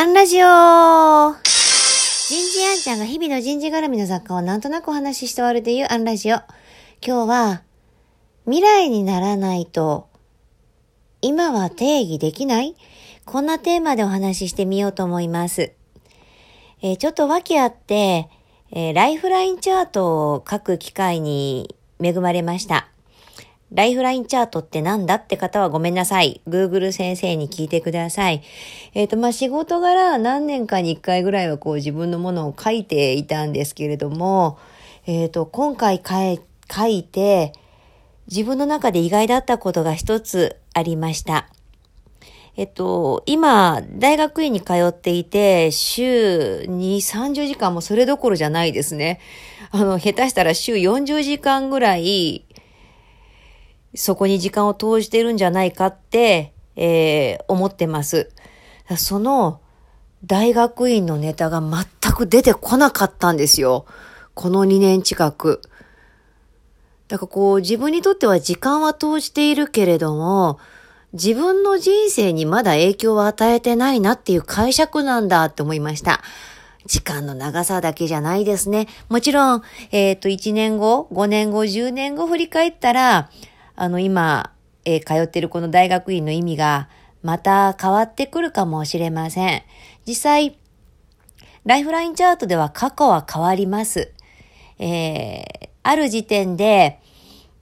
アンラジオ人事アンちゃんが日々の人事絡みの雑貨をなんとなくお話しして終わるというアンラジオ。今日は、未来にならないと、今は定義できない？こんなテーマでお話ししてみようと思います。えー、ちょっと訳あって、えー、ライフラインチャートを書く機会に恵まれました。ライフラインチャートってなんだって方はごめんなさい。Google 先生に聞いてください。えっ、ー、と、まあ、仕事柄何年かに一回ぐらいはこう自分のものを書いていたんですけれども、えっ、ー、と、今回書いて、自分の中で意外だったことが一つありました。えっと、今、大学院に通っていて、週2、30時間もそれどころじゃないですね。あの、下手したら週40時間ぐらい、そこに時間を投じてるんじゃないかって、えー、思ってます。その大学院のネタが全く出てこなかったんですよ。この2年近く。だからこう自分にとっては時間は投じているけれども、自分の人生にまだ影響を与えてないなっていう解釈なんだって思いました。時間の長さだけじゃないですね。もちろん、えっ、ー、と、1年後、5年後、10年後振り返ったら、あの、今、えー、通ってるこの大学院の意味が、また変わってくるかもしれません。実際、ライフラインチャートでは過去は変わります。えー、ある時点で、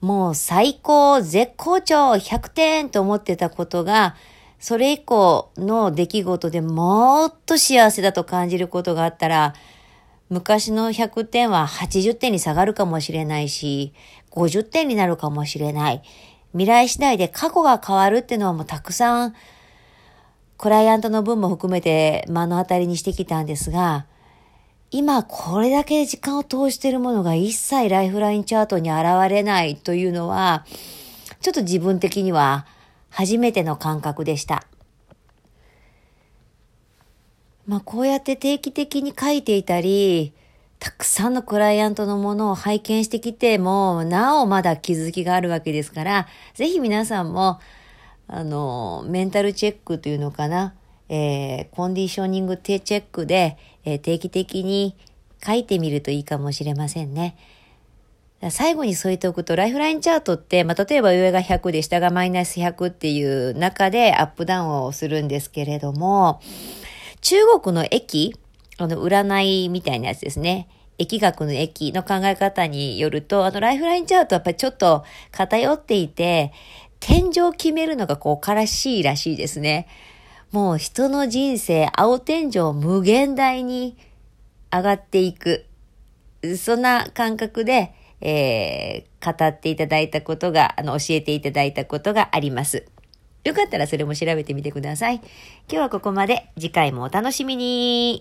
もう最高、絶好調、100点と思ってたことが、それ以降の出来事でもっと幸せだと感じることがあったら、昔の100点は80点に下がるかもしれないし、50点になるかもしれない。未来次第で過去が変わるっていうのはもうたくさん、クライアントの分も含めて目の当たりにしてきたんですが、今これだけ時間を通しているものが一切ライフラインチャートに現れないというのは、ちょっと自分的には初めての感覚でした。まあこうやって定期的に書いていたり、たくさんのクライアントのものを拝見してきても、なおまだ気づきがあるわけですから、ぜひ皆さんも、あの、メンタルチェックというのかな、えー、コンディショニングチェックで、えー、定期的に書いてみるといいかもしれませんね。最後に添えておくと、ライフラインチャートって、まあ、例えば上が100で下がマイナス100っていう中でアップダウンをするんですけれども、中国の駅、あの、占いみたいなやつですね。疫学の駅の考え方によると、あの、ライフラインチャートはやっぱりちょっと偏っていて、天井を決めるのがこう、からしいらしいですね。もう人の人生、青天井無限大に上がっていく。そんな感覚で、えー、語っていただいたことが、あの、教えていただいたことがあります。よかったらそれも調べてみてください。今日はここまで。次回もお楽しみに。